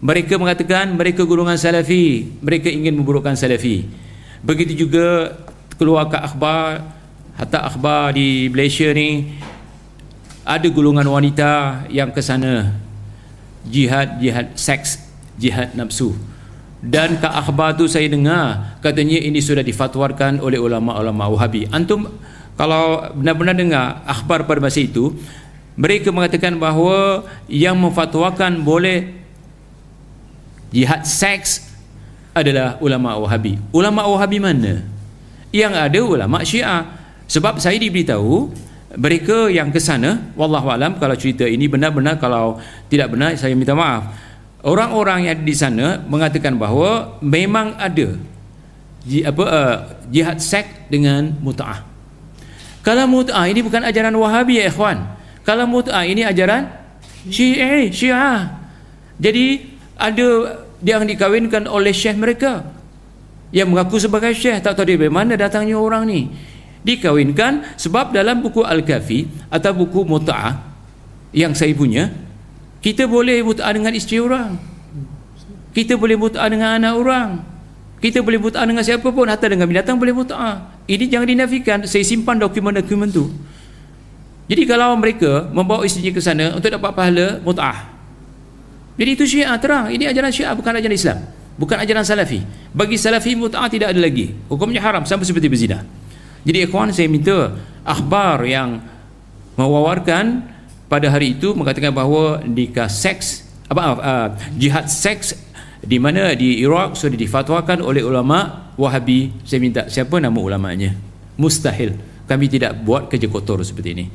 mereka mengatakan mereka golongan salafi mereka ingin memburukkan salafi. Begitu juga keluar ke akhbar hatta akhbar di Malaysia ni ada golongan wanita yang ke sana. Jihad jihad seks jihad nafsu. Dan ke akhbar tu saya dengar katanya ini sudah difatwarkan oleh ulama-ulama Wahabi. Antum kalau benar-benar dengar akhbar pada masa itu mereka mengatakan bahawa yang memfatwakan boleh jihad seks adalah ulama Wahabi. Ulama Wahabi mana? Yang ada ulama Syiah. Sebab saya diberitahu mereka yang ke sana, wallahu alam kalau cerita ini benar-benar kalau tidak benar saya minta maaf. Orang-orang yang di sana mengatakan bahawa memang ada apa uh, jihad seks dengan mutaah. Kalau mutaah ini bukan ajaran Wahabi ya ikhwan. Kalau mutaah ini ajaran Syiah, Syiah. Jadi ada yang dikawinkan oleh syekh mereka. Yang mengaku sebagai syekh tak tahu dari mana datangnya orang ni. Dikawinkan sebab dalam buku Al-Kafi atau buku Muta'ah yang saya punya kita boleh muta'ah dengan isteri orang. Kita boleh muta'ah dengan anak orang. Kita boleh muta'ah dengan siapa pun hatta dengan binatang boleh muta'ah ini jangan dinafikan saya simpan dokumen-dokumen tu. Jadi kalau mereka membawa isteri ke sana untuk dapat pahala muta'ah jadi itu syiah terang. Ini ajaran syiah bukan ajaran Islam. Bukan ajaran salafi. Bagi salafi mut'ah tidak ada lagi. Hukumnya haram sampai seperti berzina. Jadi ikhwan saya minta akhbar yang mewawarkan pada hari itu mengatakan bahawa nikah seks apa uh, jihad seks di mana di Iraq sudah difatwakan oleh ulama Wahabi saya minta siapa nama ulamanya mustahil kami tidak buat kerja kotor seperti ini